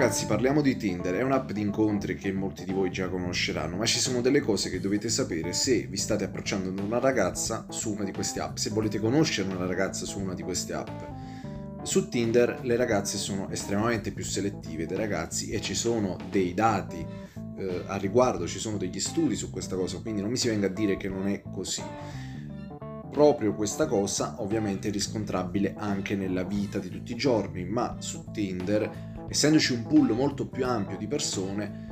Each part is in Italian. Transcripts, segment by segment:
Ragazzi, parliamo di Tinder, è un'app di incontri che molti di voi già conosceranno, ma ci sono delle cose che dovete sapere se vi state approcciando ad una ragazza su una di queste app, se volete conoscere una ragazza su una di queste app. Su Tinder le ragazze sono estremamente più selettive dei ragazzi e ci sono dei dati eh, a riguardo, ci sono degli studi su questa cosa, quindi non mi si venga a dire che non è così. Proprio questa cosa ovviamente è riscontrabile anche nella vita di tutti i giorni, ma su Tinder Essendoci un pool molto più ampio di persone,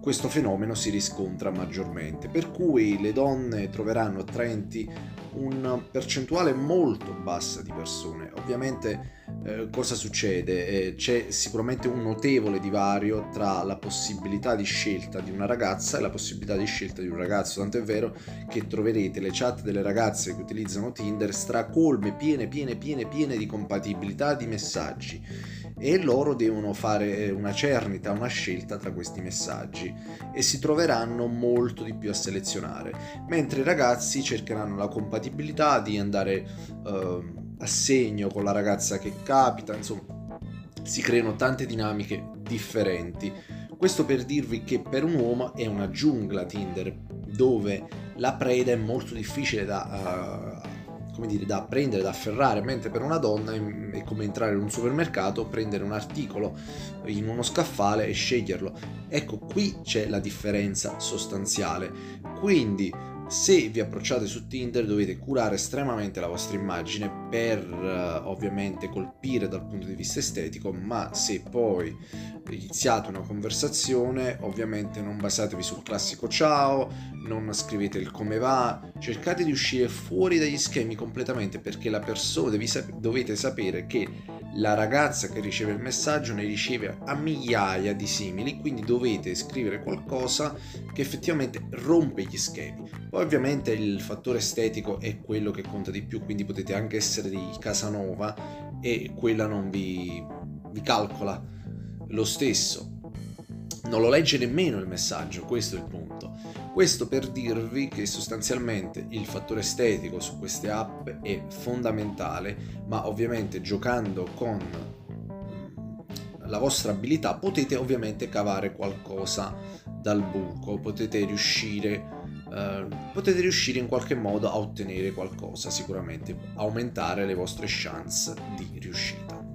questo fenomeno si riscontra maggiormente, per cui le donne troveranno attraenti una percentuale molto bassa di persone. Ovviamente eh, cosa succede? Eh, c'è sicuramente un notevole divario tra la possibilità di scelta di una ragazza e la possibilità di scelta di un ragazzo, tanto è vero che troverete le chat delle ragazze che utilizzano Tinder stracolme, piene, piene, piene, piene di compatibilità di messaggi e loro devono fare una cernita, una scelta tra questi messaggi e si troveranno molto di più a selezionare, mentre i ragazzi cercheranno la compatibilità di andare uh, a segno con la ragazza che capita, insomma si creano tante dinamiche differenti. Questo per dirvi che per un uomo è una giungla Tinder dove la preda è molto difficile da, uh, come dire, da prendere, da afferrare, mentre per una donna è come entrare in un supermercato, prendere un articolo in uno scaffale e sceglierlo. Ecco, qui c'è la differenza sostanziale. Quindi se vi approcciate su Tinder dovete curare estremamente la vostra immagine per uh, ovviamente colpire dal punto di vista estetico, ma se poi iniziate una conversazione ovviamente non basatevi sul classico ciao, non scrivete il come va, cercate di uscire fuori dagli schemi completamente perché la persona devi, dovete sapere che la ragazza che riceve il messaggio ne riceve a migliaia di simili, quindi dovete scrivere qualcosa che effettivamente rompe gli schemi. Poi ovviamente il fattore estetico è quello che conta di più, quindi potete anche essere di Casanova e quella non vi, vi calcola lo stesso. Non lo legge nemmeno il messaggio, questo è il punto. Questo per dirvi che sostanzialmente il fattore estetico su queste app è fondamentale, ma ovviamente giocando con la vostra abilità potete ovviamente cavare qualcosa dal buco, potete riuscire, eh, potete riuscire in qualche modo a ottenere qualcosa, sicuramente aumentare le vostre chance di riuscita.